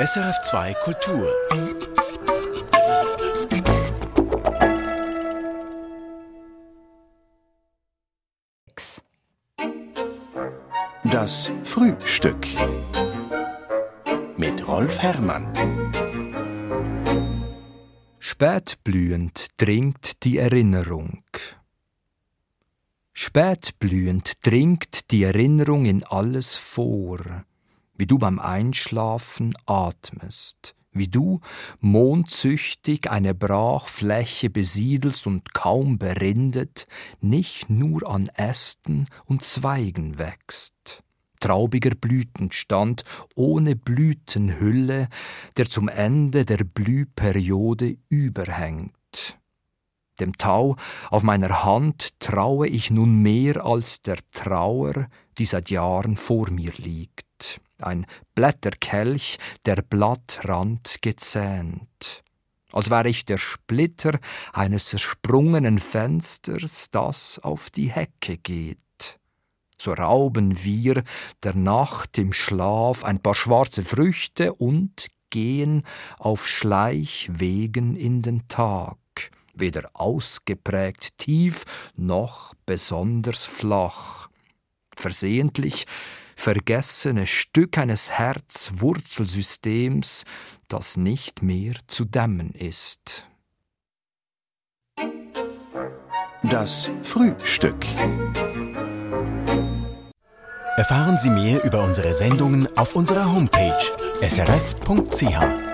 SRF2 Kultur. Das Frühstück mit Rolf Herrmann. Spätblühend dringt die Erinnerung. Spätblühend dringt die Erinnerung in alles vor, wie du beim Einschlafen atmest, wie du mondsüchtig eine Brachfläche besiedelst und kaum berindet, nicht nur an Ästen und Zweigen wächst. Traubiger Blütenstand ohne Blütenhülle, der zum Ende der Blühperiode überhängt. Dem Tau auf meiner Hand traue ich nun mehr als der Trauer, die seit Jahren vor mir liegt. Ein Blätterkelch, der Blattrand gezähnt. Als wäre ich der Splitter eines zersprungenen Fensters, das auf die Hecke geht. So rauben wir der Nacht im Schlaf ein paar schwarze Früchte und gehen auf Schleichwegen in den Tag weder ausgeprägt tief noch besonders flach. Versehentlich vergessene Stück eines Herzwurzelsystems, das nicht mehr zu dämmen ist. Das Frühstück. Erfahren Sie mehr über unsere Sendungen auf unserer Homepage srf.ch.